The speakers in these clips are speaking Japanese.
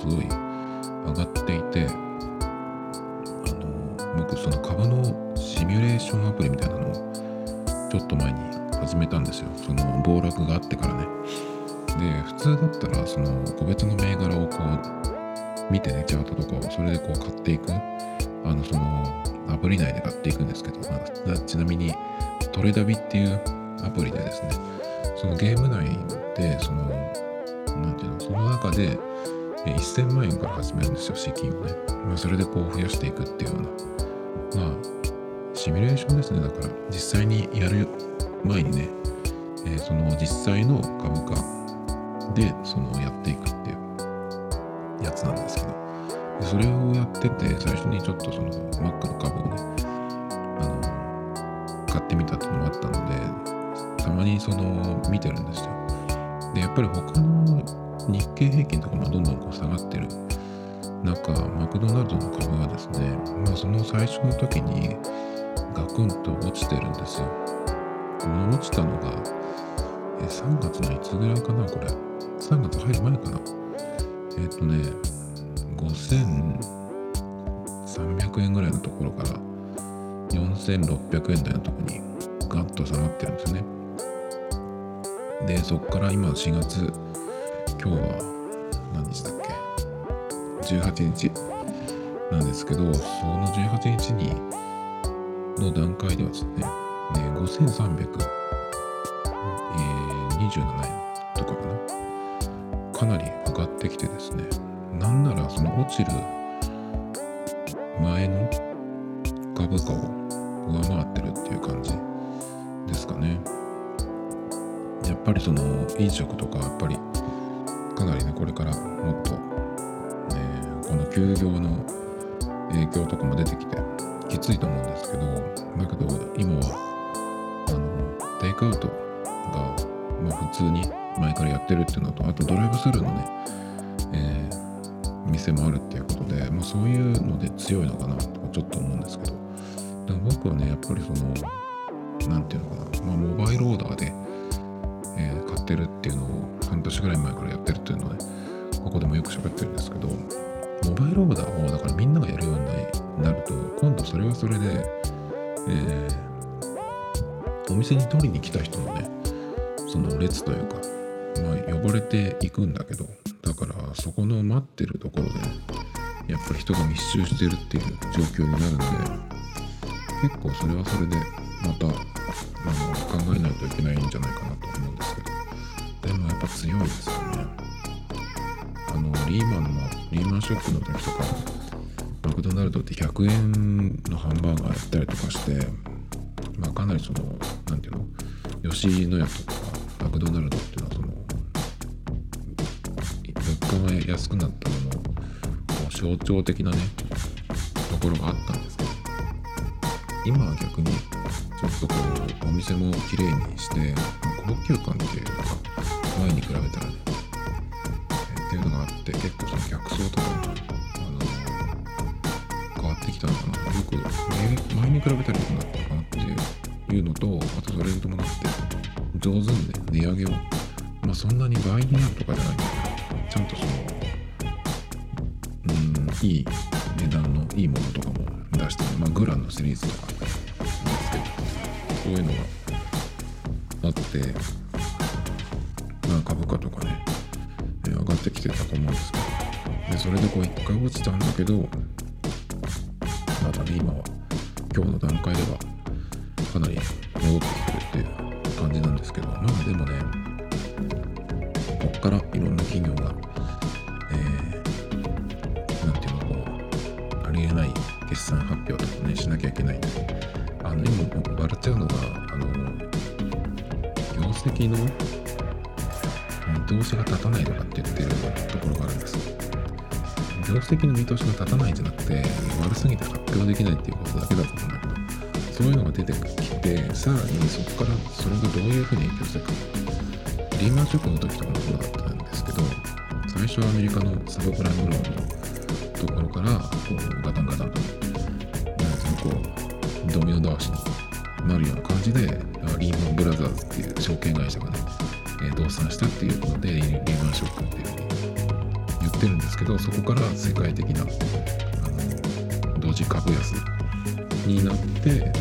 すごい上がっていて、あの、僕その株のシミュレーションアプリみたいなのをちょっと前に始めたんですよ。その暴落があってからね。で普通だったらその個別の銘柄をこう見てねチャートとかをそれでこう買っていくあのそのアプリ内で買っていくんですけど、まあ、ちなみにトレダビっていうアプリでですねそのゲーム内でそのなんていうのその中で1000万円から始めるんですよ資金をね、まあ、それでこう増やしていくっていうような。まあシミュレーションですねだから。実際にやる前にね、えー、その実際の株価でそのやっていくっていう。やつなんですけど。でそれをやってて最初にちょっとその Mac の株をねあの買ってみたっていうのもあったのでたまにその見てるんですよ。でやっぱり他の日経平均とかもどんどんこう下がってる中マクドナルドの株はですねまあその最初の時にガクンと落ちてるんですよこの落ちたのがえ3月のいつぐらいかなこれ3月入る前かな。えっ、ー、とね、5300円ぐらいのところから4600円台のところにガッと下がってるんですよね。で、そこから今4月、今日は何日だっけ ?18 日なんですけど、その18日にの段階ではですね、ね5327円とかかな。かなり上がってきてですねなんならその落ちる前の株価を上回ってるっていう感じですかねやっぱりその飲食とかやっぱりかなりねこれからもっと、ね、この休業の影響とかも出てきてきついと思うんですけどだけど今はあのテイクアウトがまあ普通に前からやってるっていうのとあとドライブスルーのね、えー、店もあるっていうことで、まあ、そういうので強いのかなとかちょっと思うんですけど。でも僕はねやっぱりその何て言うのかな、まあ、モバイルオーダーで、えー、買ってるっていうのを半年ぐらい前からやってるっていうのはここでもよく喋ってるんですけどモバイルオーダーをだからみんながやるようになると今度それはそれで、えー、お店に取りに来た人のねその列というかまあ、呼ばれていくんだけどだからそこの待ってるところでやっぱり人が密集してるっていう状況になるんで結構それはそれでまたあの考えないといけないんじゃないかなと。でもやっぱ強いですよね。あのリーマンのリーマンショックの時とかマクドナルドって100円のハンバーガーやったりとかしてまあかなりその何ていうの？吉野家とかマクドナルドっていうのはその物価が安くなったのの象徴的なねところがあったんですけど今は逆にちょっとこうお店も綺麗にして高級感っていうのが前に比べたらね、えっていうのがあって結構その客層とかも、あの変わってきたのかな。よく前に比べたら良くなったのかなっていうのとあとそれに伴って上手にね値上げを。まあそんなに倍になるとかじゃないんだけどちゃんとそのうんいい値段のいいものとかも出してまあグランのシリーズとかなんですけどこういうのがあって、ま、株価とかね、え上がってきてたと思うんですけど、でそれでこう一回落ちたんだけど、またね、今は、今日の段階では、かなり戻ってきてるっていう感じなんですけど、まあでもね、こっからいろんな企業が、えー、なんていうの、こう、ありえない決算発表とかね、しなきゃいけない。んで、あの、今、笑っちゃうのが、あの、業績の見通しが立たないとかって言ってるところがあるんです。業績の見通しが立たないんじゃなくて、悪すぎて発表できないっていうことだけだと思うんだけど、そういうのが出てきて、さらにそこからそれがどういうふうに影響していくか。リーマンショックの時とかもそうだったんですけど、最初はアメリカのサブプライムローンのところから、こう、ガタンガタンと、なんていうの、こう、ドミノ倒しになるような感じで、リーマンブラザーズっていう証券会社がね、えー、動産したっていうことでリーマンショックっていうふうに言ってるんですけどそこから世界的なあの同時株安になって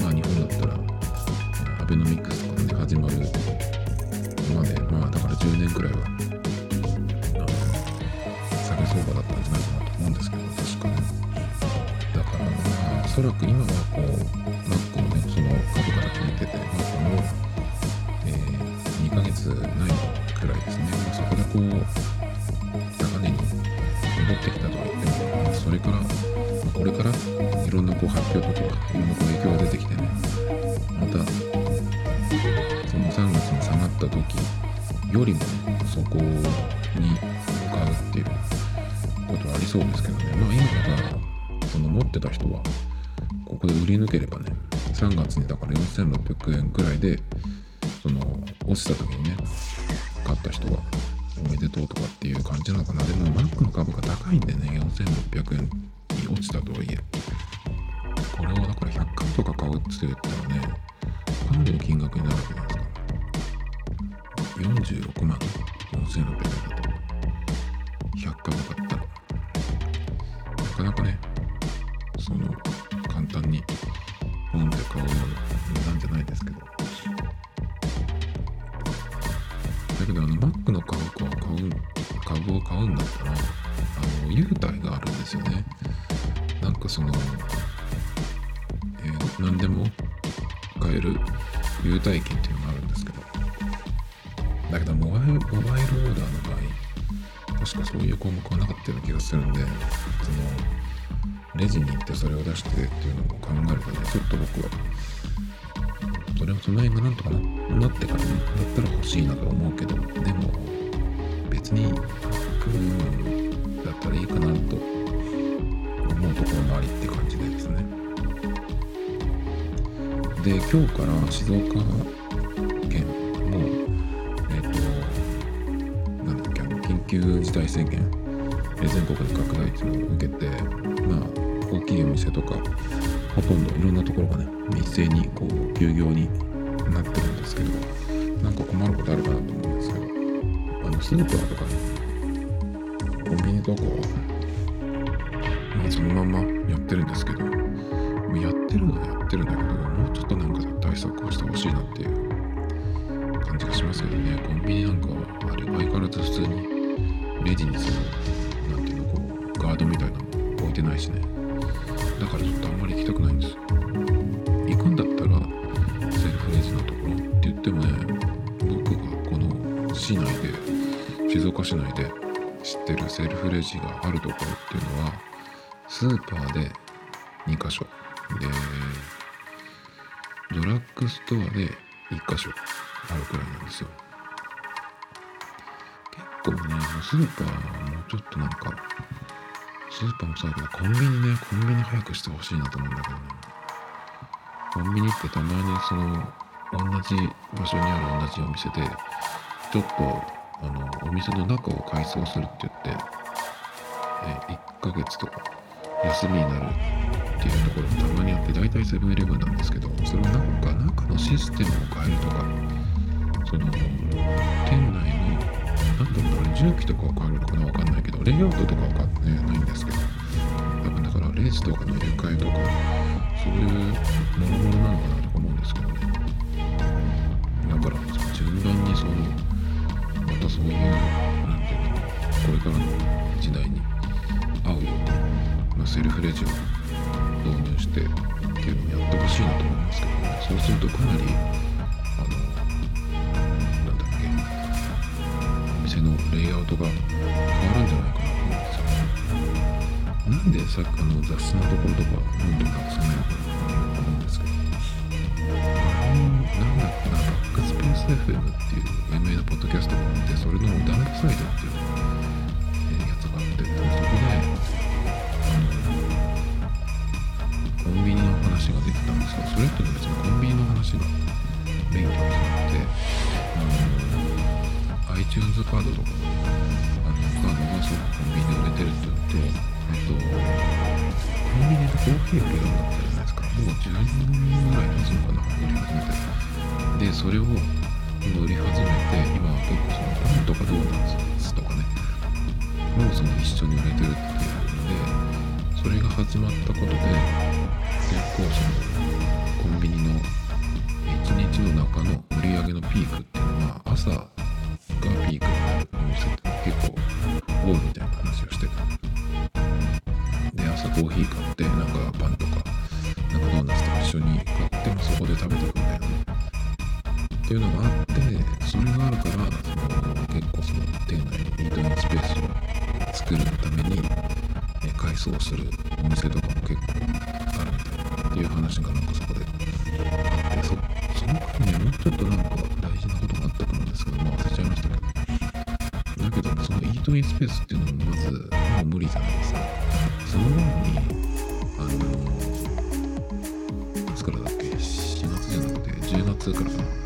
まあ日本だったらアベノミクスとかね始まるまでまあだから10年くらいは下げ相場だったんじゃないかなと思うんですけど確かねだからまあおそらく今はこうマックのねその株から決めててマックの、えー、2ヶ月ないくらいですね、まあ、そこでこう高値に戻ってきたとは言っても、まあ、それから、まあ、これからいろんなこう発表とかいろんなこう影響が出てきてねまたその3月に下がった時よりも、そこに向かうっていうことはありそうですけどね。まあ今だからその持ってた人はここで売り抜ければね3月にだから4600円くらいでその落ちた時にね買った人はおめでとうとかっていう感じなのかな。でも、マックの株価高いんでね、4600円に落ちたとはいえ。これをだから100株とか買うって言ったらね、かなりの金額になるわけじゃないですか。46万？4600円だと。100株買ったら。なかなかね、確かそういう項目はなかったような気がするんでそのレジに行ってそれを出してっていうのを考えるとねちょっと僕はそれをその辺がなんとかななってからねだったら欲しいなと思うけどでも別に100だったらいいかなと思うところもありって感じでですね。で今日から静岡急事態宣言。全国で拡大っていうのを受けてまあ大きいお店とかほとんどいろんなところがね一斉にこう休業になってるんですけどなんか困ることあるかなと思うんですけどあのスーパーとかねコンビニとかはまあそのまんまやってるんですけどやってるのはやってるんだけどもうちょっとなんか対策をしてほしいなっていう感じがしますけどね。コンビニなんかはあれ相変わらず普通にレジにそのなんていうのこうガードみたいなの置いてないしね。だからちょっとあんまり行きたくないんです。行くんだったらセルフレジのところって言ってもね僕がこの市内で静岡市内で知ってるセルフレジがあるところっていうのはスーパーで2箇所。でドラッグストアで1箇所あるくらいなんですよ。結構ねスーパーもちょっとなんかスーパーもそうだけど、コンビニね、コンビニ早くしてほしいなと思うんだけどね。コンビニってたまにその、同じ場所にある同じお店で、ちょっと、あの、お店の中を改装するって言って、え、1ヶ月とか休みになるっていうところもたまにあって、大体セブンイレブンなんですけど、それをなんか中のシステムを変えるとか、その、店内の、なんだろうな、重機とかは変わるのかなわかんないけど、レイアウトとかはか、ね、ないんですけど、多分だからレースとかの入れ替えとか、そういうもろもろなのかなとか思うんですけどね。だから、順番にその、またそういう、なんていうの、これからの時代に合うような、セルフレジを導入してっていうのをやってほしいなと思いますけどね。そうするとかなり、レイアウトが変わるんじゃないかなと思うんですよねなんでさっきあの雑誌のところとかどんどんなくさないのかなと思うんですけどなんだっけなバックスペース FM っていう有名なポッドキャストがあってそれのダンプサイドっていうやつがあってそこでコンビニの話が出てたんですがそれって別にコンビニの話がメインじゃなくてあの iTunes カードとかあのカードがすごくコンビニで売れてるっていうのとあとコンビニでコーヒー売るようになったじゃないですかもう10年ぐらい経つのかな売り始めてでそれを売り始めて今は結構そのパンとかドーナツとかねもうその一緒に売れてるっていうのでそれが始まったことで結構そのコンビニの1日の中の売り上げのピークっていうのは朝がピークになるお店って結構多いみたいな話をしててで朝コーヒー買ってなんかパンとかなんかドーナツとか一緒に買ってもそこで食べてくみたいなねっていうのがあってそれがあるからその結構その店内にイートインスペースを作るためにえ改装するお店とかも結構あるみたいなっていう話がなんかそこであってそその間にもうちょっとなんかどそのイートインスペースっていうのもまずもう無理じゃないですかその前にあのいつからだっけ？4月じゃなくて10月からかな。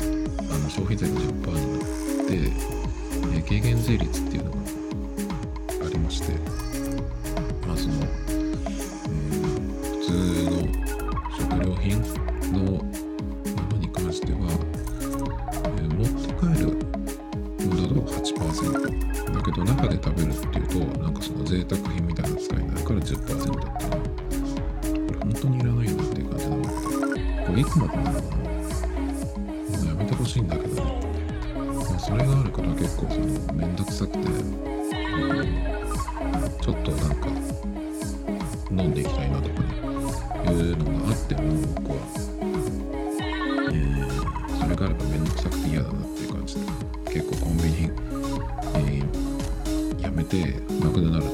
めてマクドナルド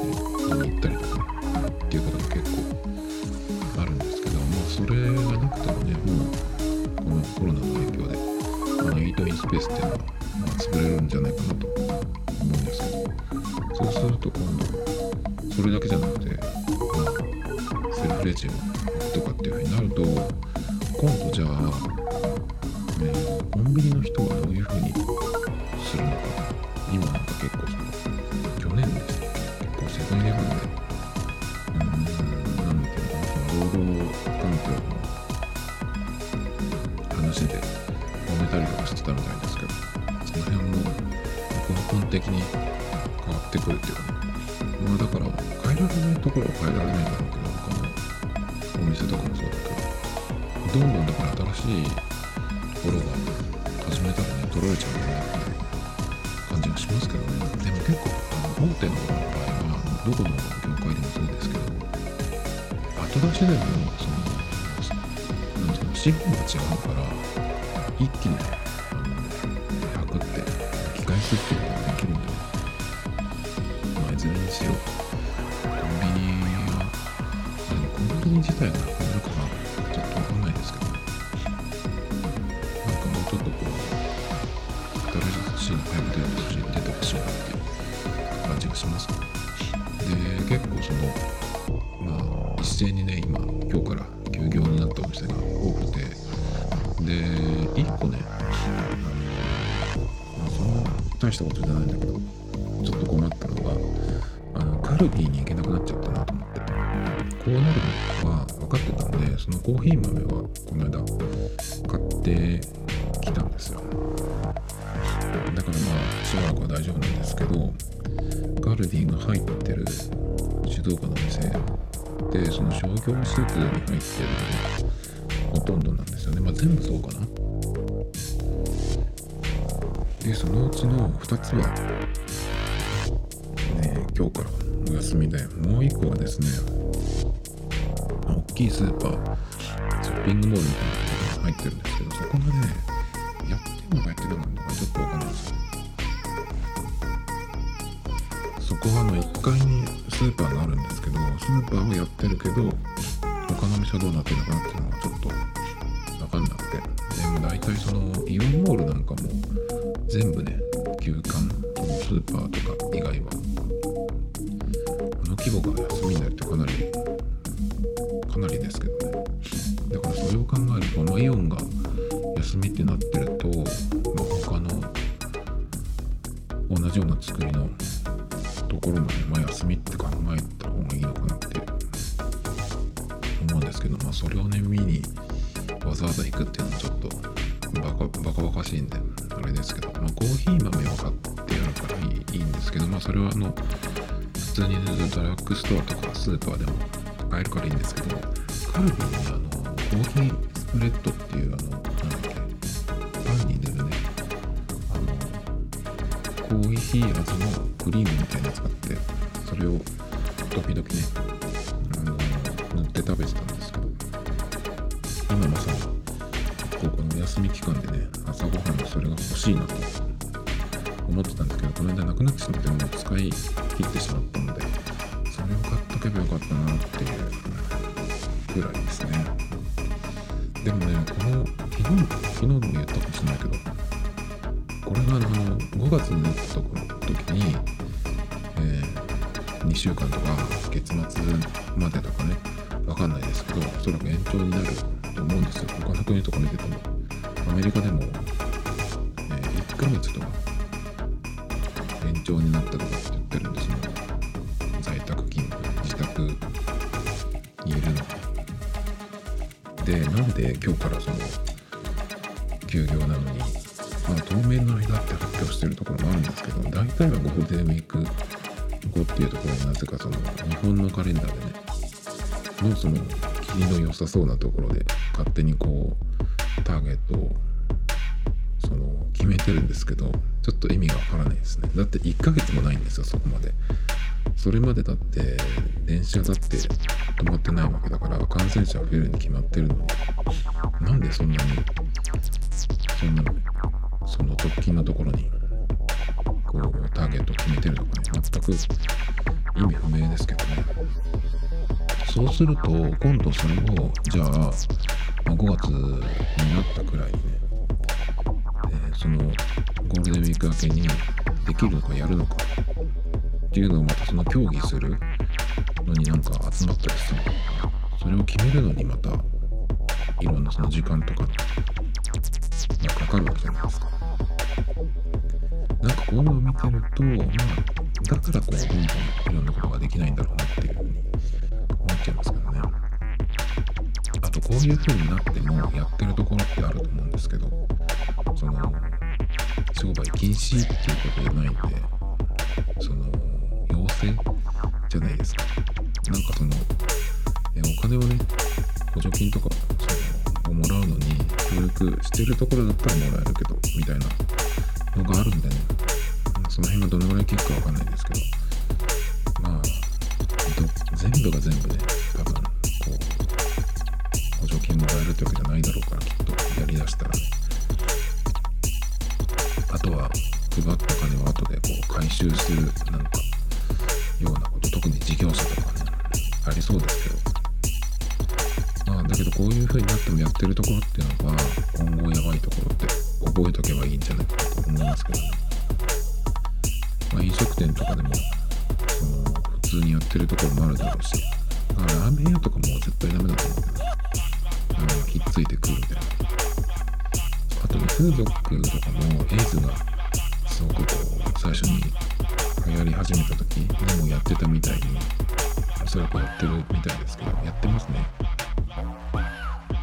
に行ったりとかっていうことが結構あるんですけどまあそれがなくてもねもうこのコロナの影響でこのイートインスペースっていうのは、まあ、作れるんじゃないかなと思うんですけどそうすると今度それだけじゃなくて、まあ、セルフレジを置くとかっていうふうになると今度じゃあ、大したことじゃないんだけどちょっと困ったのがあのカルディに行けなくなっちゃったなと思って。こうなるのは分かってたんでそのコーヒー豆はこの間買ってきたんですよ。だからまあしばらくは大丈夫なんですけどカルディが入ってる静岡の店。でその商業施設に入ってるのがほとんどなんですよね。まあ全部そうかな。でそのうちの2つは、ね、今日からお休みでもう1個はですね大きいスーパーショッピングモールみたいなところに入ってるんですけどそこがねやってんのかやってなかったのかちょっとわかんない。ですよそこはあの1階にスーパーがあるんですけどスーパーはやってるけど他の店はどうなってるのかなっていうのがちょっと分かんなくてでも大体そのイオンモールなんかも全部ね休館スーパーとか以外は。この規模が休みになるってかなりかなりですけどね。だからそれを考えると、まあ、イオンがけど、カルビーにあの、コーヒースプレッドっていう、あの、なんだっけ、パンに入れるね、あの、コーヒー味のクリームみたいなやつ買って、それを時々ね、あの、塗って食べてたんですけど、今まさに、ここの休み期間でね、朝ごはんにそれが欲しいなと思ってたんですけど、この間なくなってしまって、もう使い切ってしまったので、それを買っとけばよかったなっていうぐらいですね。でもね、この、昨日、昨日も言ったかもしれないけど、これがあの、5月になったところ、時に、えー、2週間とか月末までとかね、わかんないですけど、おそらく延長になると思うんですよ。他の国とか見てても。アメリカでも、えー、1ヶ月とか延長になったとかって言ってるんですよ。在宅勤務、自宅で、なんで今日からその休業なのに、まあ当面の間って発表してるところもあるんですけど、大体はゴールデンウィーク後っていうところになぜかその日本のカレンダーでね、のその切りの良さそうなところで勝手にこうターゲットをその決めてるんですけどちょっと意味がわからないですね。だって1ヶ月もないんですよそこまで。それまでだって電車だって止まってないわけだから感染者増えるに決まってるのに。なんでそんなにそんなその直近のところにこうターゲットを決めてるのかね。全く意味不明ですけどね。そうすると今度それをじゃあ、まあ、5月になったくらいにね、えーそのゴールデンウィーク明けにできるのかやるのか。っていうのをまたその協議するのになんか集まったりするのかそれを決めるのにまたいろんなその時間とかがかかるわけじゃないですか。なんかこういうのを見てると、まあ、だからこう、どんどんいろんなことができないんだろうなっていうふうに思っちゃいますけどね。あと、こういう風になってもやってるところってあると思うんですけど、その、商売禁止っていうことじゃないんで、要請じゃないですか。なんかその、えお金をね、補助金とか、そ、をもらうのに協力してるところだったらもらえるけど、みたいなのがあるんでね、その辺がどのぐらい効くかわかんないですけど、まあ、全部が全部ね、多分、こう、補助金もらえるってわけじゃないだろうから、きっとやりだしたらね。あとは、配った金を後でこう回収する、そうですけど、まあ、だけどこういう風になってもやってるところっていうのが、今後やばいところって覚えとけばいいんじゃないかなと思いますけどね。まあ、飲食店とかでも、その普通にやってるところもあるだろうし、だからラーメン屋とかも絶対ダメだと思うけど、あのひっついてくるみたいな。あとね、風俗とかもエイズがすごくこう、最初に流行り始めた時でもやってたみたいに、おそらくやってるみたいですけど、やってますね。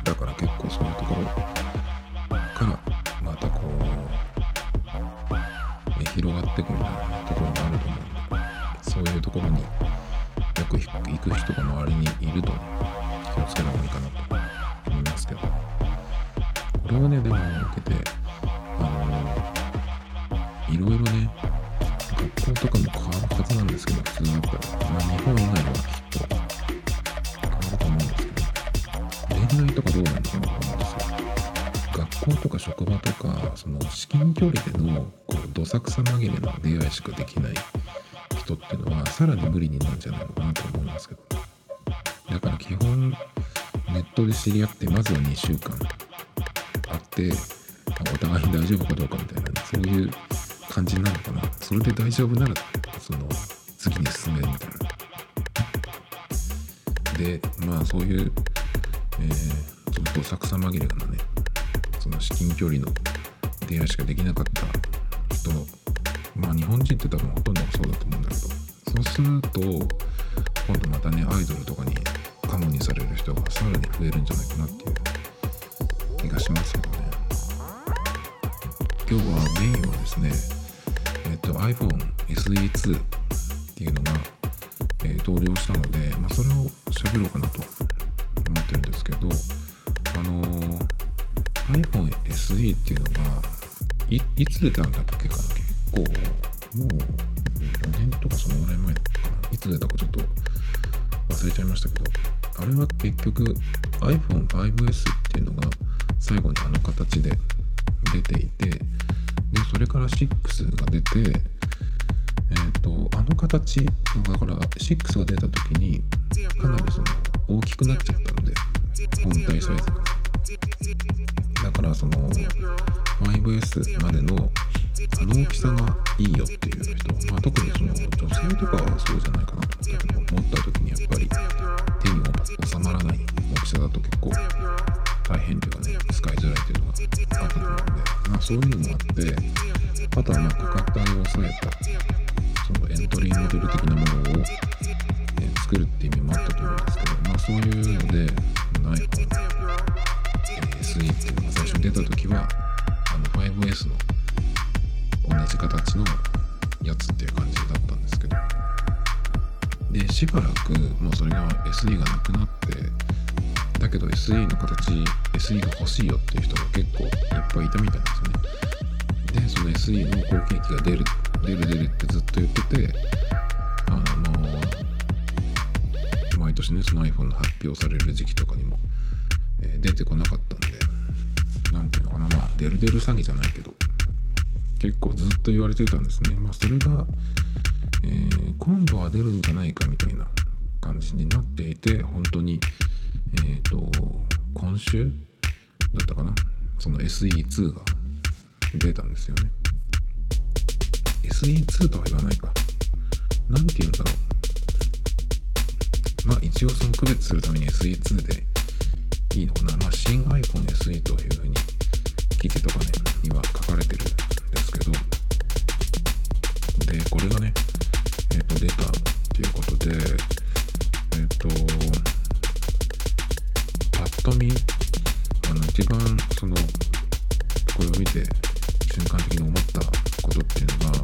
だから結構そういうところからまたこう広がってくるようなところもあると思うんでそういうところによく行く人が周りにいるとね気をつけた方がいいかなと思いますけどこれはねでも受けてあのいろいろね、学校とかも変わるはずなんですけど、こうどさくさ紛れの出会いしかできない人っていうのは、さらに無理になるんじゃないのかなと思うんですけど。だから基本、ネットで知り合って、まずは2週間会って、お互いに大丈夫かどうかみたいな、そういう感じになるのかなそれで大丈夫ならその次に進めるみたいなでまあそういう、えー、そのどさくさ紛れのねその至近距離の出会いしかできなかった iPhone SE っていうのがい、いつ出たんだっけかな結構、もう4年とかそのぐらい前。かな。いつ出たかちょっと忘れちゃいましたけど、あれは結局 iPhone5S っていうのが最後にあの形で出ていてでそれから6が出てえっ、ー、とあの形だから6が出た時にかなりその大きくなっちゃったので本体サイズがからその 5S までのあの大きさがいいよっていう人、まあ、特にその女性とかはそうじゃないかなと思ったけど持った時にやっぱり手に収まらない大きさだと結構大変というかね使いづらいというのがあったと思うんで、まあ、そういうのもあってあとはまあ価格帯を抑えたそのエントリーモデル的なものを、え作るっていう意味もあったと思うんですけど、まあ、そういうのでしばらくもうそれが SE がなくなってだけど SE の形 SE が欲しいよっていう人が結構いっぱいいたみたいなんですよね。でその SE の後継機が出る出る出るってずっと言っててあの毎年ねその iPhone の発表される時期とかにも、えー、出てこなかったんで何ていうのかな。まあデルデル詐欺じゃないけど結構ずっと言われてたんですね。まあそれが、今度は出るんじゃないかみたいな感じになっていて本当にえっ、ー、と、今週だったかな？その SE2 が出たんですよね。SE2 とは言わないか。なんて言うんだろう。まあ一応その区別するために SE2 でいいのかな。まあ新 iPhone SE というふうに記事とかね、には書かれてるんですけど、で、これがね、えっ、ー、と、出たっていうことで、えっ、ー、と、と見あの一番そのこれを見て瞬間的に思ったことっていうのが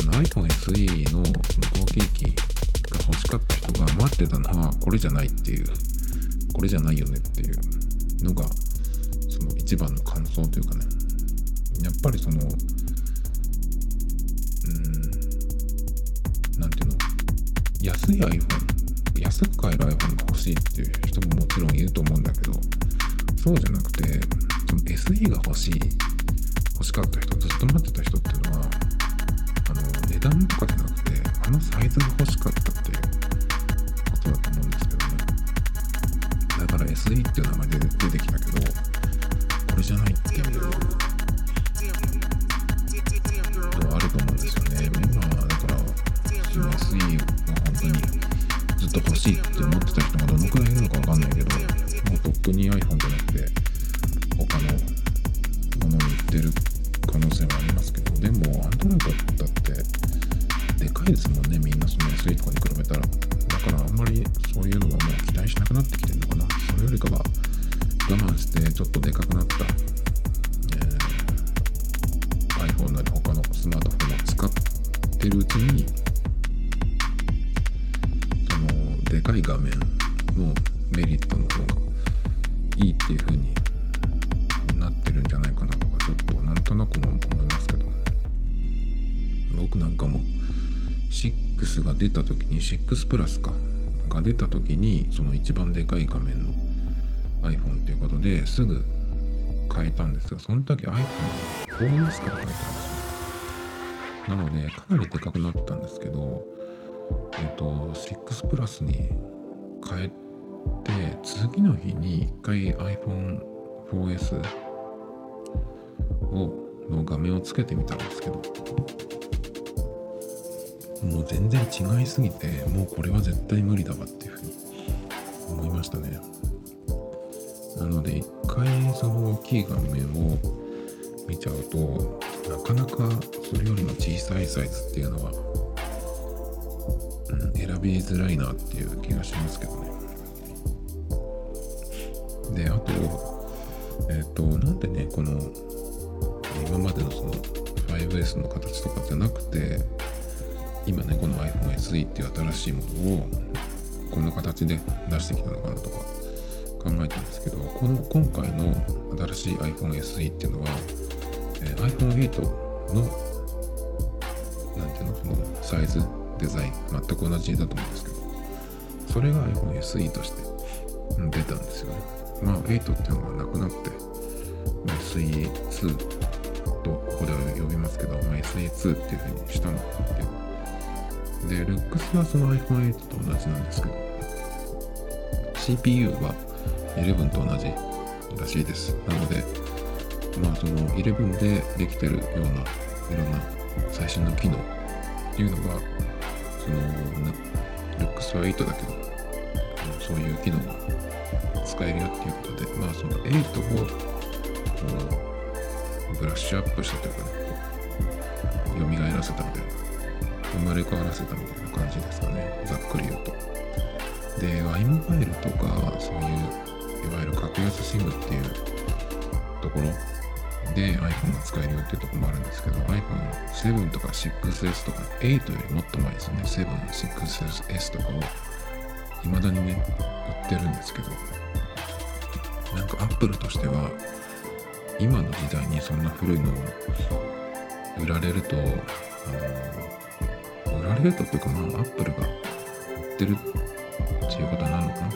あの iPhone SE の後継機が欲しかった人が待ってたのはこれじゃないっていうこれじゃないよねっていうのがその一番の感想というかね。やっぱりその安い iPhone 安く買える iPhone が欲しいっていう人ももちろんいると思うんだけどそうじゃなくてその SE が欲しい欲しかった人ずっと待ってた人っていうのはあの値段とかじゃなくてあのサイズが欲しかったも6プラスかが出た時にその一番でかい画面の iPhone っていうことですぐ変えたんですがその時 iPhone4S から変えたんですよ。なのでかなりでかくなったんですけどえっと6プラスに変えて次の日に一回 iPhone4S をの画面をつけてみたんですけどもう全然違いすぎてもうこれは絶対無理だわっていうふうに思いましたね。なので一回その大きい画面を見ちゃうとなかなかそれよりも小さいサイズっていうのは、うん、選びづらいなっていう気がしますけどね。であとえっ、ー、となんでねこの今までのその 5S の形とかじゃなくて今ねこの iPhone SE っていう新しいものをこんな形で出してきたのかなとか考えたんですけどこの今回の新しい iPhone SE っていうのは、えー、iPhone8 のなんていうのそのサイズデザイン全く同じだと思うんですけどそれが iPhone SE として出たんですよね。まあ8っていうのがなくなって SE2 とここでは呼びますけど、まあ、SE2 っていうふうにしたのってで、ルックスはその iPhone8 と同じなんですけど、CPU は11と同じらしいです。なので、まあその11でできてるようないろんな最新の機能っていうのが、その、ルックスは8だけど、そういう機能が使えるよっていうことで、まあその8をブラッシュアップしたというかね、蘇らせたみたいな生まれ変わらせたみたいな感じですかね。ざっくり言うと。で Y モバイルとかそういういわゆる格安 SIM っていうところ。で iPhone が使えるよっていうとこもあるんですけど iPhone7 とか 6S とか8よりもっと前ですね。7、6S とかを未だにね売ってるんですけど。なんか Apple としては今の時代にそんな古いのを売られるとあの売られるとっていうかまあアップルが売ってるっていうことになるのかな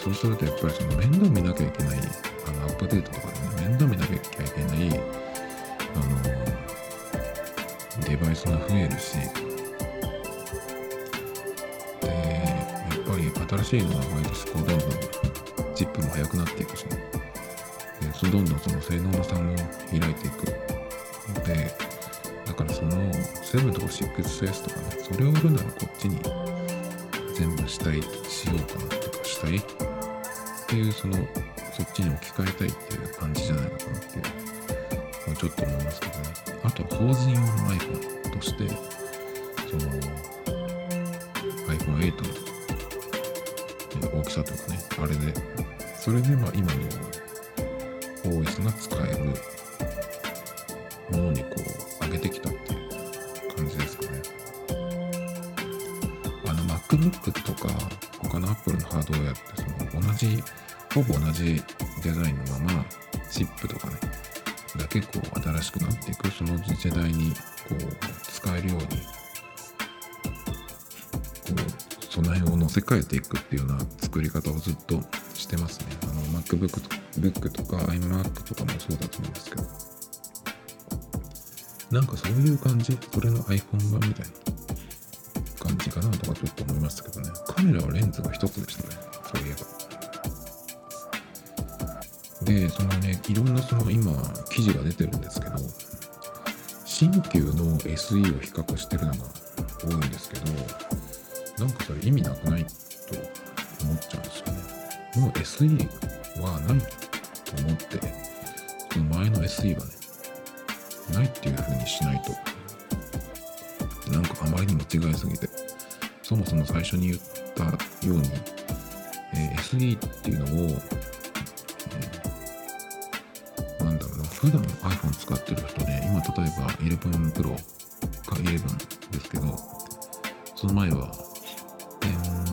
そうするとやっぱりその面倒見なきゃいけないあのアップデートとかでね面倒見なきゃいけないあのデバイスが増えるしでやっぱり新しいのが毎年こうどんどんチップも速くなっていくしねでどんどんその性能の差も開いていく。のでその7とか 6S とかね、それを売るならこっちに全部したい、しようかなとかしたいっていう、その、そっちに置き換えたいっていう感じじゃないのかなっていう、まあ、ちょっと思いますけどね。あとは法人用の iPhone として、その、iPhone8 の大きさとかね、あれで、それでまあ今の OS が使えるものにこうハードウェアってその同じほぼ同じデザインのままチップとかねだけこう新しくなっていくその時代にこう使えるようにこう備えを乗せ替えていくっていうような作り方をずっとしてますね。あの MacBook とか iMac とかもそうだと思うんですけど。なんかそういう感じ？それの iPhone 版みたいな。なとかちょっと思いましたけどね。カメラはレンズが一つでしたね。そういえば。で、そのね、いろんなその今、記事が出てるんですけど、新旧の SE を比較してるのが多いんですけど、なんかそれ意味なくないと思っちゃうんですよね。もう SE はないと思って、その前の SE はね、ないっていう風にしないとなんかあまりにも違いすぎてそもそも最初に言ったように、えー、SE っていうのを、えー、なんだろうな普段 iPhone 使ってる人ね今例えば11 Pro か11ですけどその前は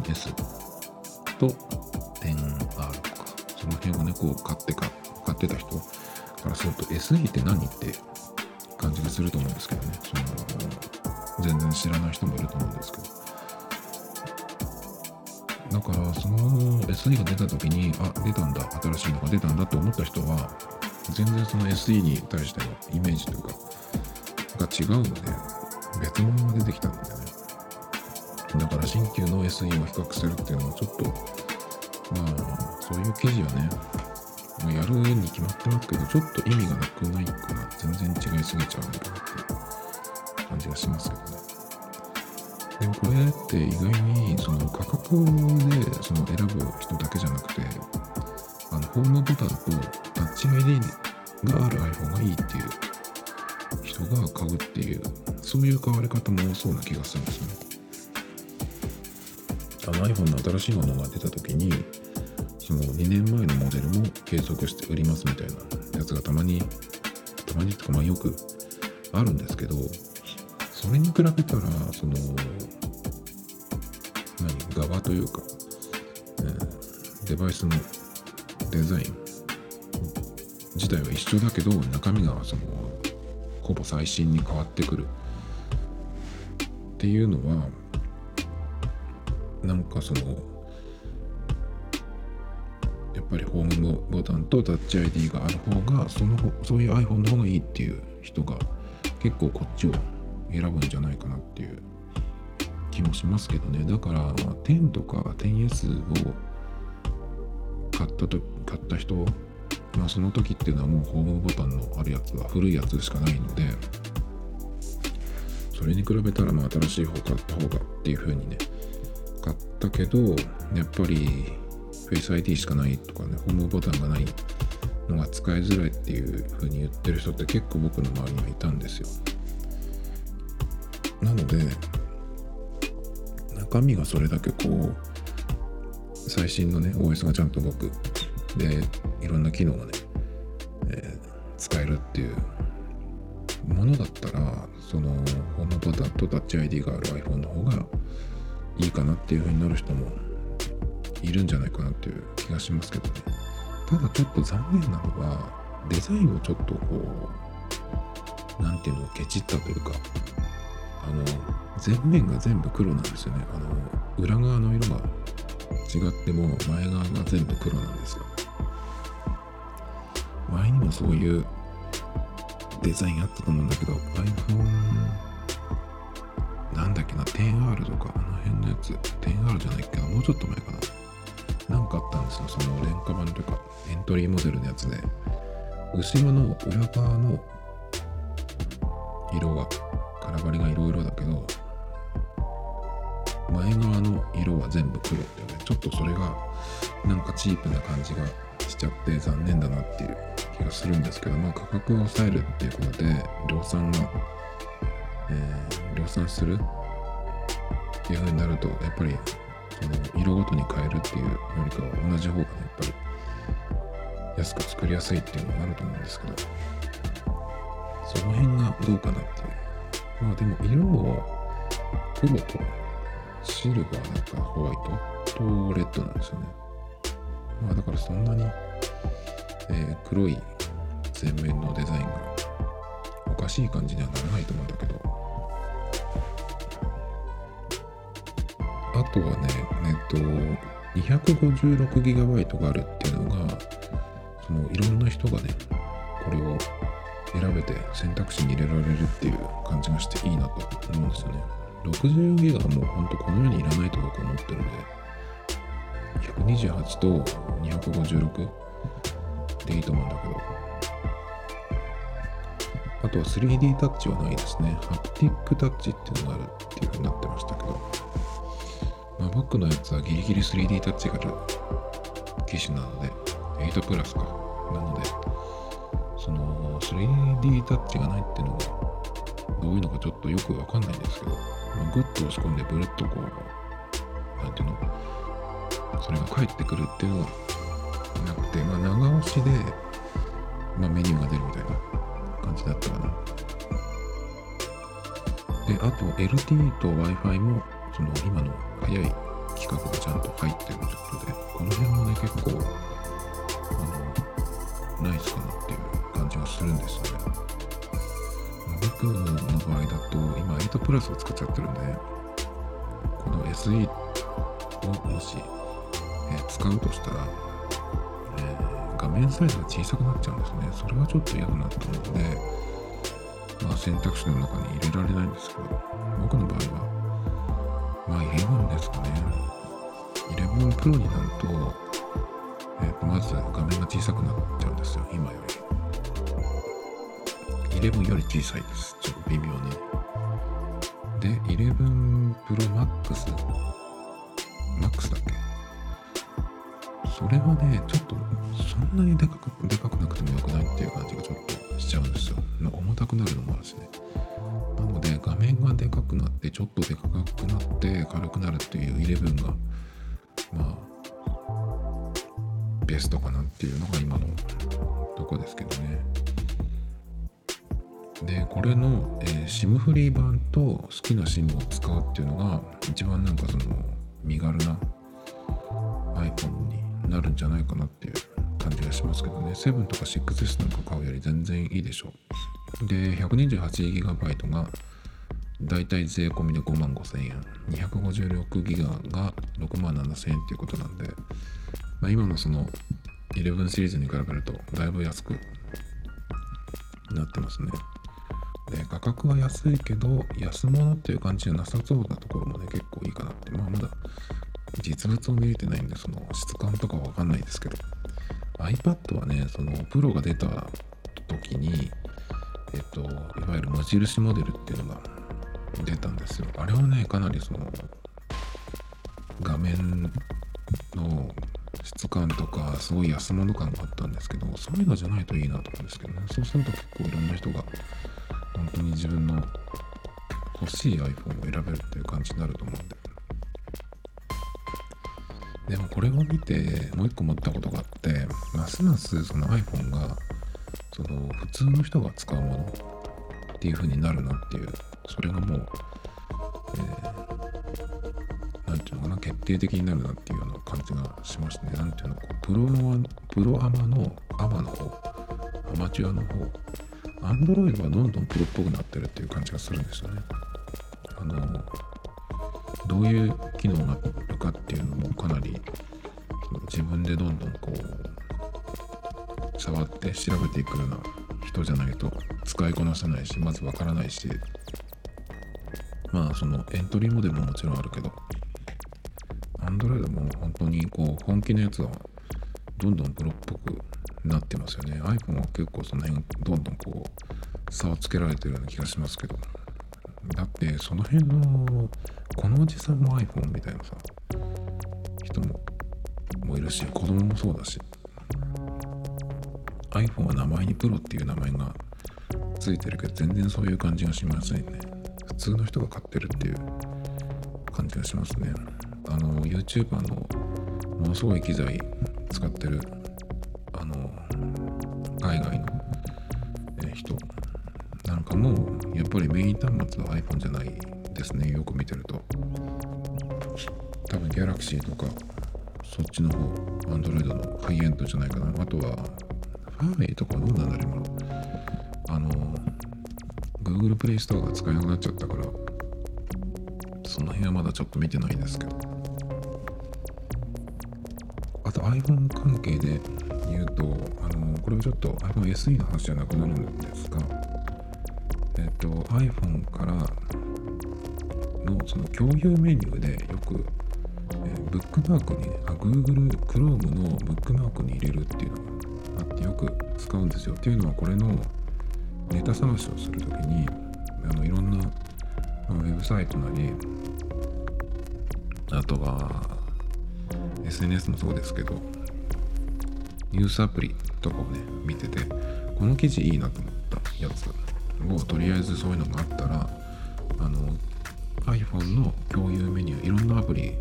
10S と 10R とかその辺をねこう買ってか買ってた人からすると SE って何って感じがすると思うんですけどね。その全然知らない人もいると思うんですけど。だからその SE が出た時にあ出たんだ新しいのが出たんだと思った人は全然その SE に対してのイメージというかが違うので別物が出てきたんだよね。だから新旧の SE を比較するっていうのはちょっとまあそういう記事はね、やるに決まってますけどちょっと意味がなくないから全然違いすぎちゃうのかなっていう感じがしますけどでもこれって意外にその価格でその選ぶ人だけじゃなくてあのホームボタンとタッチ ID がある iPhone がいいっていう人が買うっていうそういう買われ方も多そうな気がするんですね。あの iPhone の新しいものが出た時にその2年前のモデルも継続して売りますみたいなやつがたまにたまにとかまあよくあるんですけどそれに比べたらその何側というか、えー、デバイスのデザイン自体は一緒だけど中身がそのほぼ最新に変わってくる。っていうのはなんかそのやっぱりホームボタンとタッチ ID がある方がそのそういう iPhone の方がいいっていう人が結構こっちを選ぶんじゃないかなっていう気もしますけどね。だから10とか 10S を買ったと買った人まあその時っていうのはもうホームボタンのあるやつは古いやつしかないのでそれに比べたらまあ新しい方買った方がっていう風にね買ったけどやっぱり Face ID しかないとかねホームボタンがないのが使いづらいっていう風に言ってる人って結構僕の周りにはいたんですよ。なので中身がそれだけこう最新のね OS がちゃんと動く。でいろんな機能がね、えー、使えるっていう。ものだったらそのホームボタンとタッチ ID がある iPhone の方がいいかなっていう風になる人もいるんじゃないかなっていう気がしますけどね。ただちょっと残念なのはデザインをちょっとこう何ていうのをケチったというかあの前面が全部黒なんですよね。あの裏側の色が違っても前側が全部黒なんですよ。前にもそういうデザインあったと思うんだけど iPhone なんだっけな 10R とかあの辺のやつ。10R じゃないっけどもうちょっと前かな。なんかあったんですよその廉価版というかエントリーモデルのやつで。後ろの裏側の色がカラバリがいろいろだけど前側の色は全部黒ってね。ちょっとそれがなんかチープな感じがしちゃって残念だなっていう気がするんですけどまあ価格を抑えるっていうことで量産が、えー、量産するっていう風になるとやっぱりその色ごとに変えるっていうよりかは同じ方がねやっぱり安く作りやすいっていうのがあると思うんですけどその辺がどうかなっていう。まあでも色を黒とシルバーなんかホワイトとレッドなんですよね。まあだからそんなに、えー、黒い前面のデザインがおかしい感じにはならないと思うんだけど。あとはね、えっと、256GB があるっていうのが、そのいろんな人がね、これを選べて選択肢に入れられるっていう感じがしていいなと思うんですよね。60ギガはもうほんとこの世にいらないと僕は思ってるので、128と256でいいと思うんだけど、あとは 3D タッチはないですね。ハプティックタッチっていうのがあるっていう風になってましたけど、まあ、僕のやつはギリギリ 3D タッチがある機種なので、8プラスか。なので、3D タッチがないっていうのがどういうのかちょっとよくわかんないんですけど、まあ、グッと押し込んでブルッとこう、なんていうの、それが返ってくるっていうのはなくて、まあ、長押しで、まあ、メニューが出るみたいな感じだったかな。で、あと LTE と Wi-Fi も、その今の早い規格がちゃんと入ってるということで、この辺もね、結構、あの、ナイスかなっていうじがするんですよね。の場合だと今8プラスを使っちゃってるんでこの SE をもし、えー、使うとしたら、えー、画面サイズが小さくなっちゃうんですね。それはちょっと嫌だなと思うので、まあ、選択肢の中に入れられないんですけど僕の場合はまあ11ですかね。11 Pro になると,、えー、とまず画面が小さくなっちゃうんですよ。今より。11より小さいです。ちょっと微妙に。で、11 Pro Max。Max だっけ？それはね、ちょっとそんなにでかくでかくなくてもよくないっていう感じがちょっとしちゃうんですよ。重たくなるのもあるしね。なので、画面がでかくなって、ちょっとでかくなって軽くなるっていう11が、まあ、ベストかなっていうのが今のとこですけどね。これの、えー、SIM フリー版と好きな SIM を使うっていうのが一番なんかその身軽な iPhone になるんじゃないかなっていう感じがしますけどね。7とか 6S なんか買うより全然いいでしょう。で 128GB がだいたい税込みで5万5000円。256GB が6万7000円っていうことなんで、まあ、今のその11シリーズに比べるとだいぶ安くなってますね。で価格は安いけど安物っていう感じじゃなさそうなところもね結構いいかなって。まあまだ実物を見れてないんでその質感とかわかんないですけど。iPad はねそのプロが出た時にえっといわゆる無印モデルっていうのが出たんですよ。あれはねかなりその画面の質感とかすごい安物感があったんですけどそういうのじゃないといいなと思うんですけどね。そうすると結構いろんな人が本当に自分の欲しい iPhone を選べるっていう感じになると思うんででもこれを見てもう一個思ったことがあってますますその iPhone がその普通の人が使うものっていう風になるなっていうそれがもう何、えー、て言うのかな決定的になるなっていうような感じがしましたね何て言うのこうプロプロアマのアマの方アマチュアの方アンドロイドはどんどんプロっぽくなってるっていう感じがするんですよね。あの、どういう機能があるかっていうのもかなり自分でどんどんこう触って調べていくような人じゃないと使いこなせないしまずわからないしまあそのエントリーモデルももちろんあるけど Android も本当にこう本気のやつはどんどんプロっぽくなってますよね。iPhone は結構その辺どんどんこう差をつけられてるような気がしますけど。だってその辺のこのおじさんも iPhone みたいなさ人ももいるし子供もそうだし。iPhone は名前にプロっていう名前がついてるけど全然そういう感じがしませんね。普通の人が買ってるっていう感じがしますね。あの YouTuber のものすごい機材使ってるぱりメイン端末は iPhone じゃないですね。よく見てると。多分 Galaxy とかそっちの方 Android のハイエンドじゃないかな。あとはファーウェイとかどうなんだろう今あの Google Play Store が使えなくなっちゃったからその辺はまだちょっと見てないですけど。あと iPhone 関係で言うと、あのこれはちょっと iPhone SE の話じゃなくなるんですが、えっと、iPhone からのその共有メニューでよく、えー、ブックマークに、ね、あ Google Chrome のブックマークに入れるっていうのがあってよく使うんですよ。っていうのはこれのネタ探しをするときにあのいろんな、まあ、ウェブサイトなりあとは SNS もそうですけどニュースアプリとかをね、見てて、この記事いいなと思ったやつを、とりあえずそういうのがあったら、あの、iPhone の共有メニュー、いろんなアプリ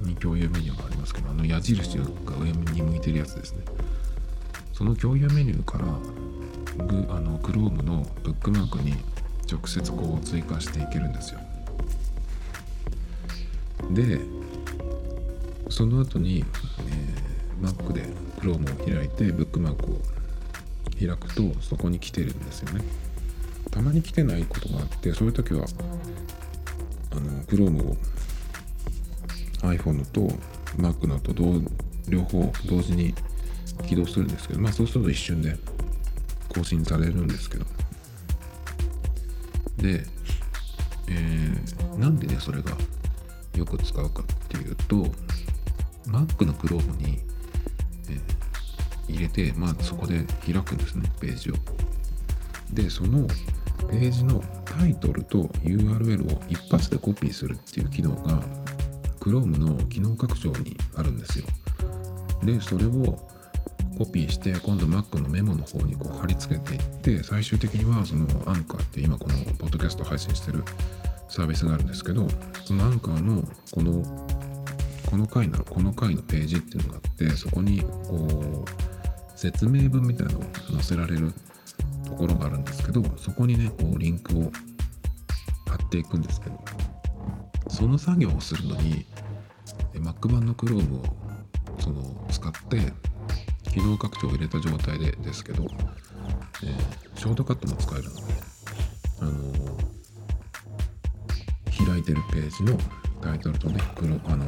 に共有メニューがありますけど、あの矢印が上に向いてるやつですね。その共有メニューから、グあの Chrome のブックマークに直接こう追加していけるんですよ。で、その後に、えー、Mac で Chrome を開いてブックマークを開くとそこに来てるんですよねたまに来てないことがあってそういう時はあの Chrome を iPhone と Mac のと両方同時に起動するんですけどまあそうすると一瞬で更新されるんですけど。で、えー、なんでねそれがよく使うかっていうと Mac の Chrome に、えー、入れてまあそこで開くんですねページを。でそのページのタイトルと URL を一発でコピーするっていう機能が Chrome の機能拡張にあるんですよ。でそれをコピーして今度 Mac のメモの方にこう貼り付けていって最終的にはそのアンカーって今このポッドキャスト配信してるサービスがあるんですけどそのアンカーのこのこの回のこの回のページっていうのがあってそこにこう説明文みたいなのを載せられるところがあるんですけどそこにねこうリンクを貼っていくんですけどその作業をするのに Mac 版の Chrome をその使って機能拡張を入れた状態でですけど、えー、ショートカットも使えるので、あのー、開いてるページのタイトルとねあの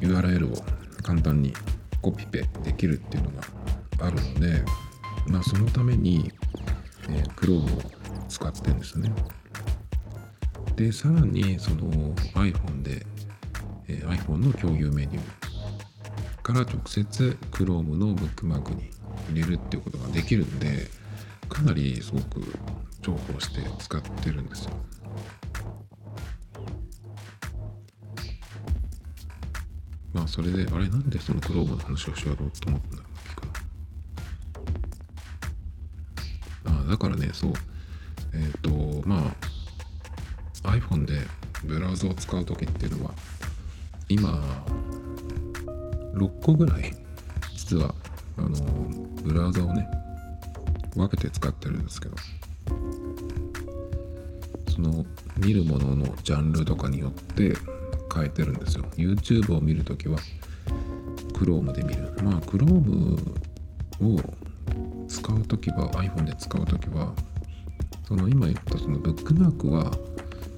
URL を簡単にコピペできるっていうのがあるので、まあ、そのために、えー、Chrome を使ってるんですね。で、さらにその iPhone で、えー、iPhone の共有メニューから直接 Chrome のブックマークに入れるっていうことができるんで、かなりすごく重宝して使ってるんですよ。まあそれで、あれなんでその Chrome の話をしようと思ったんだだからね、そう。えっ、ー、と、まあ iPhone でブラウザを使う時っていうのは、今、6個ぐらい、実は、あの、ブラウザをね、分けて使ってるんですけど、その見るもののジャンルとかによって変えてるんですよ。YouTube を見るときは Chrome で見る。まあ Chrome を使うときは iPhone で使うときはその今言ったそのブックマークは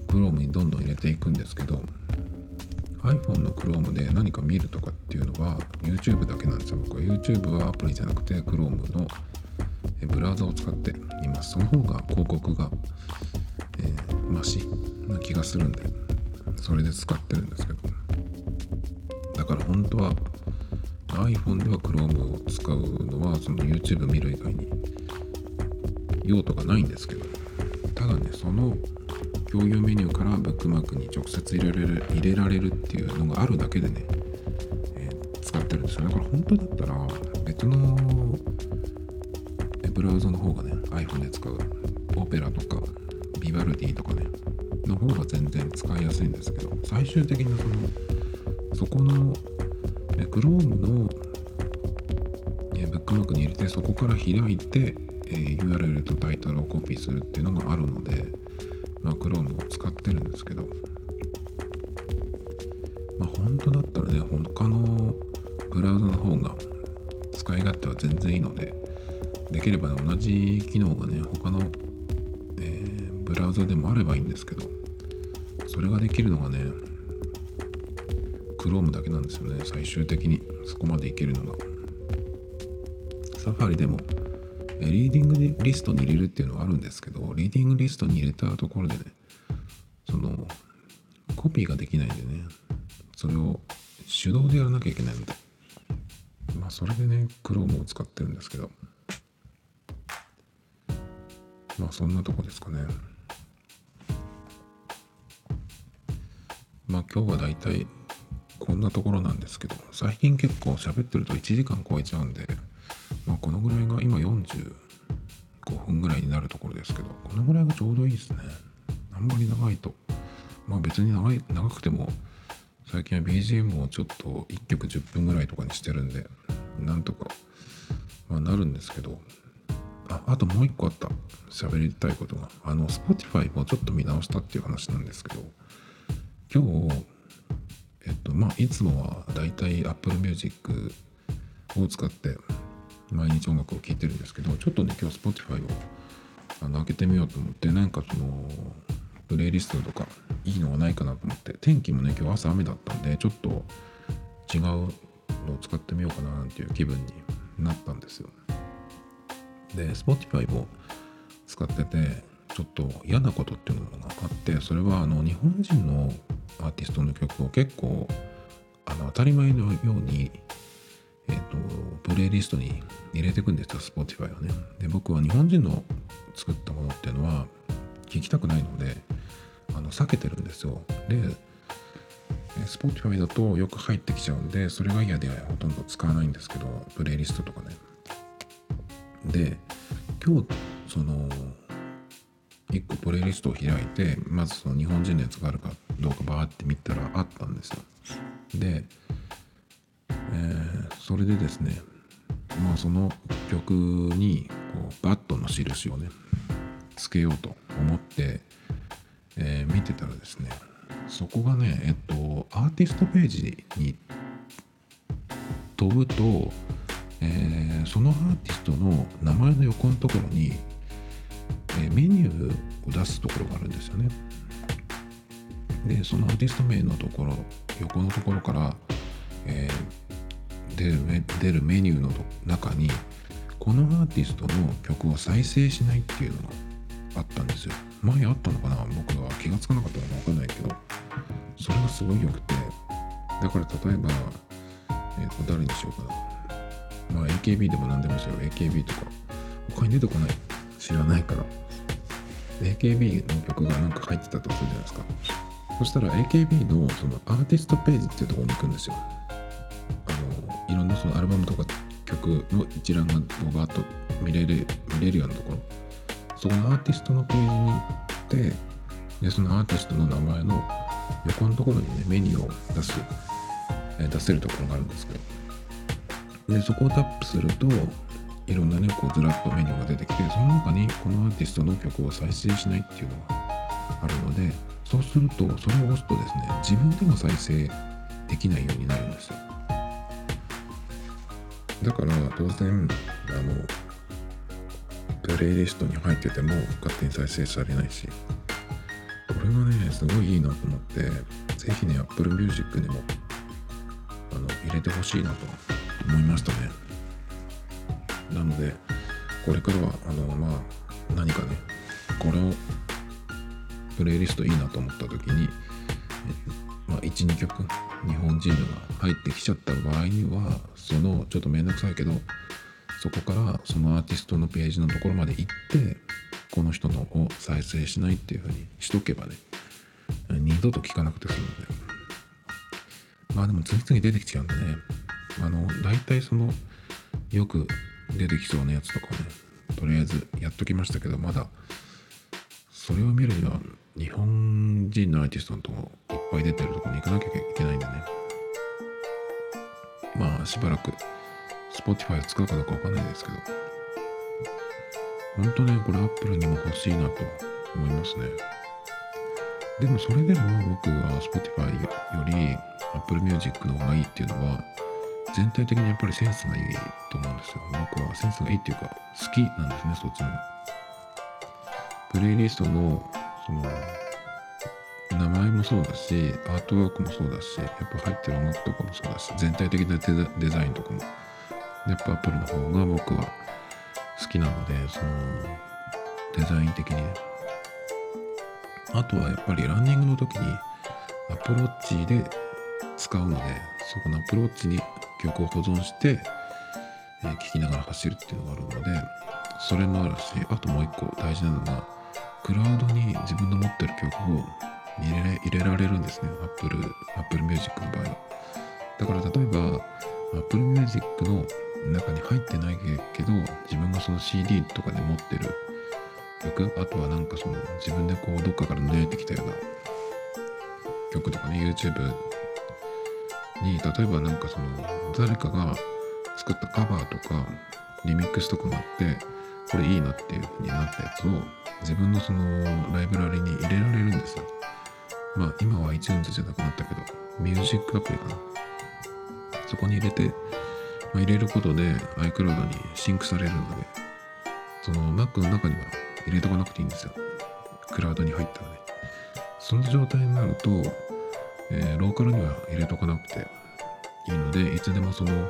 Chrome にどんどん入れていくんですけど iPhone の Chrome で何か見るとかっていうのは YouTube だけなんですよ。僕は YouTube はアプリじゃなくて Chrome のブラウザを使っています。その方が広告が、えー、マシな気がするんでそれで使ってるんですけどだから本当は iPhone では Chrome を使うのはその YouTube 見る以外に用途がないんですけどただねその共有メニューからブックマークに直接入れられる入れられるっていうのがあるだけでね、えー、使ってるんですよ。だから本当だったら別のブラウザの方がね iPhone で使うオペラとかビバルディとかねの方が全然使いやすいんですけど最終的にそのそこの Chrome のブックマークに入れてそこから開いて、え URL とタイトルをコピーするっていうのがあるので、まあ、Chrome を使ってるんですけど。まあ本当だったらね他のブラウザの方が使い勝手は全然いいのでできれば、ね、同じ機能がね他の、えー、ブラウザでもあればいいんですけどそれができるのがね Chrome だけなんですよね。最終的に。そこまでいけるのが。サファリでもリーディングリストに入れるっていうのはあるんですけどリーディングリストに入れたところでねそのコピーができないんでねそれを手動でやらなきゃいけないのでまあそれでね Chrome を使ってるんですけど。まあそんなとこですかね。まあ今日はだいたいんなところなんですけど、最近結構喋ってると1時間超えちゃうんで、まあこのぐらいが今45分ぐらいになるところですけど、このぐらいがちょうどいいですね。あんまり長いと。まあ別に長い長くても、最近は BGM をちょっと1曲10分ぐらいとかにしてるんで、なんとか、まあ、なるんですけど、ああともう一個あった喋りたいことがあの Spotify もちょっと見直したっていう話なんですけど今日、えっと、まあ、いつもはだいたい Apple Music を使って毎日音楽を聴いてるんですけど、ちょっとね、今日 Spotify をあの開けてみようと思ってなんかそのプレイリストとかいいのがないかなと思って天気もね今日朝雨だったんでちょっと違うのを使ってみようかななんていう気分になったんですよ。で Spotify も使っててちょっと嫌なことっていうのがあってそれはあの日本人のアーティストの曲を結構あの当たり前のようにえっ、ー、とプレイリストに入れていくんですよ Spotify はね。で僕は日本人の作ったものっていうのは聞きたくないのであの避けてるんですよ。で Spotify だとよく入ってきちゃうんでそれが嫌でほとんど使わないんですけどプレイリストとかね。で今日その1個プレイリストを開いてまずその日本人のやつがあるかどうかバーって見たらあったんですよ。で、えー、それでですねまあその曲にこうバットの印をねつけようと思って、えー、見てたらですねそこがねえっとアーティストページに飛ぶと、えー、そのアーティストの名前の横のところに、え、メニューを出すところがあるんですよね。でそのアーティスト名のところ横のところから、えー、出る出るメニューの中にこのアーティストの曲を再生しないっていうのがあったんですよ。前あったのかな？僕は気がつかなかったのか分かんないけどそれがすごい良くてだから例えば、えー、誰にしようかな。まあ AKB でも何でもいいですよ AKB とか他に出てこない。知らないから。AKB の曲がなんか入ってたとするじゃないですか。そしたら AKB のそのアーティストページっていうところに行くんですよ。あのいろんなそのアルバムとか曲の一覧がバーッと見れる見れるようなところ。そこのアーティストのページに行ってでそのアーティストの名前の横のところにねメニューを出す、え出せるところがあるんですけど。でそこをタップするといろんなねこうずらっとメニューが出てきてその中にこのアーティストの曲を再生しないっていうのがあるのでそうするとそれを押すとですね自分でも再生できないようになるんですよ。だから当然あのプレイリストに入ってても勝手に再生されないしこれがねすごいいいなと思って是非ね Apple Music にもあの入れてほしいなと思いましたね。なのでこれからはあのまあ何かねこれをプレイリストいいなと思った時に、まあ、12曲日本人のが入ってきちゃった場合にはそのちょっとめんどくさいけどそこからそのアーティストのページのところまで行ってこの人のを再生しないっていうふうにしとけばね二度と聞かなくて済むのでまあでも次々出てきちゃうんでねあの大体そのよく出てきそうなやつとかね。とりあえずやっときましたけどまだ。それを見るには日本人のアーティストのとこいっぱい出てるとこに行かなきゃいけないんでね。まあしばらく Spotify を使うかどうかわかんないですけど、本当ね、これ Apple にも欲しいなと思いますね。でもそれでも僕は Spotify より Apple Music の方がいいっていうのは、全体的にやっぱりセンスがいいと思うんですよ。僕はセンスがいいっていうか、好きなんですね、そっちの。プレイリストの、その、名前もそうだし、アートワークもそうだし、やっぱ入ってる音楽とかもそうだし、全体的なデザインとかもやっぱアップルの方が僕は好きなので、そのデザイン的に。あとはやっぱりランニングの時にアプローチで使うので、そこのアプローチに曲を保存して、えー、聴きながら走るっていうのがあるので、それもあるし、あともう一個大事なのが、クラウドに自分の持ってる曲を入れ入れられるんですね。Apple, Apple Music の場合は。だから例えば、Apple Music の中に入ってないけど自分がその CD とかで持ってる曲あとはなんかその自分でこうどっかから抜いてきたような曲とかね YouTube に例えばなんかその誰かが作ったカバーとかリミックスとかがあってこれいいなっていう風になったやつを自分のそのライブラリに入れられるんですよまあ今は iTunes じゃなくなったけどミュージックアプリかなそこに入れてまあ、入れることで iCloud にシンクされるので、その Mac の中には入れとかなくていいんですよ。クラウドに入ったらね。その状態になると、え、ローカルには入れとかなくていいので、いつでもその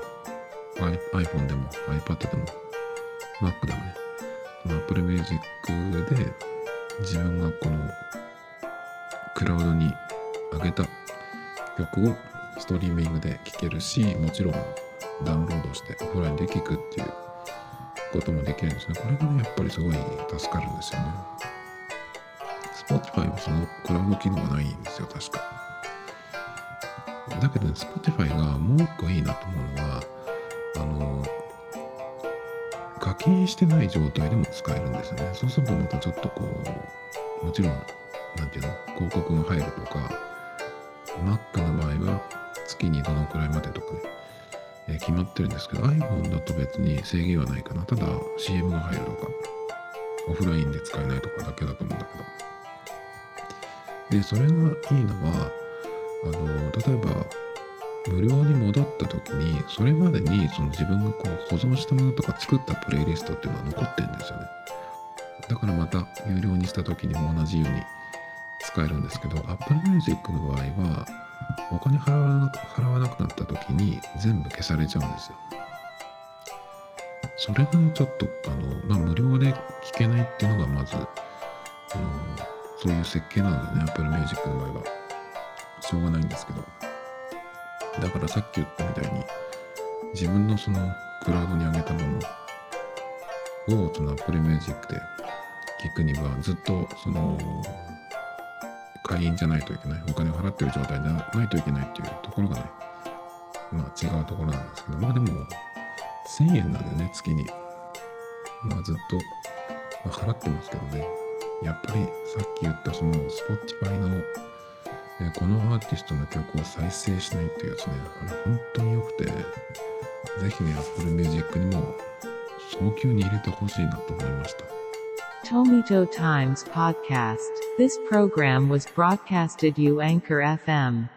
iPhone でも iPad でも Mac でもね、Apple Music で自分がこのクラウドに上げた曲をストリーミングで聴けるし、もちろんダウンロードしてオフラインで聴くっていうこともできるんですね。これがね、やっぱりすごい助かるんですよね。Spotify はそのクラウド機能がないんですよ、確か。だけどね、Spotify がもう一個いいなと思うのは、あの、課金してない状態でも使えるんですよね。そうするとまたちょっとこう、もちろん、なんていうの、広告が入るとか、Mac の場合は月にどのくらいまでとかね、え、決まってるんですけど iPhone だと別に制限はないかなただ CM が入るとかオフラインで使えないとかだけだと思うんだけどでそれがいいのはあの例えば無料に戻った時にそれまでにその自分がこう保存したものとか作ったプレイリストっていうのは残ってるんですよねだからまた有料にした時にも同じように使えるんですけど Apple Music の場合はお金払わな払わなくなった時に全部消されちゃうんですよ。それがね、ちょっと、あの、まあ、無料で聞けないっていうのがまず、あの、そういう設計なんでね、Apple Music の場合は。しょうがないんですけど。だからさっき言ったみたいに、自分のそのクラウドに上げたものを、その Apple Music で聞くには、ずっとその、会員じゃないといけない、お金を払ってる状態じゃないといけないっていうところがね、まあ違うところなんですけど、まあでも、1000円なんでね、月に。まあずっと、まあ、払ってますけどね。やっぱりさっき言ったその Spotify の、えこのアーティストの曲を再生しないっていうやつね、あれ本当に良くて、ぜひね、Apple Music にも早急に入れてほしいなと思いました。Tomito Times Podcast. This program was broadcasted you Anchor FM.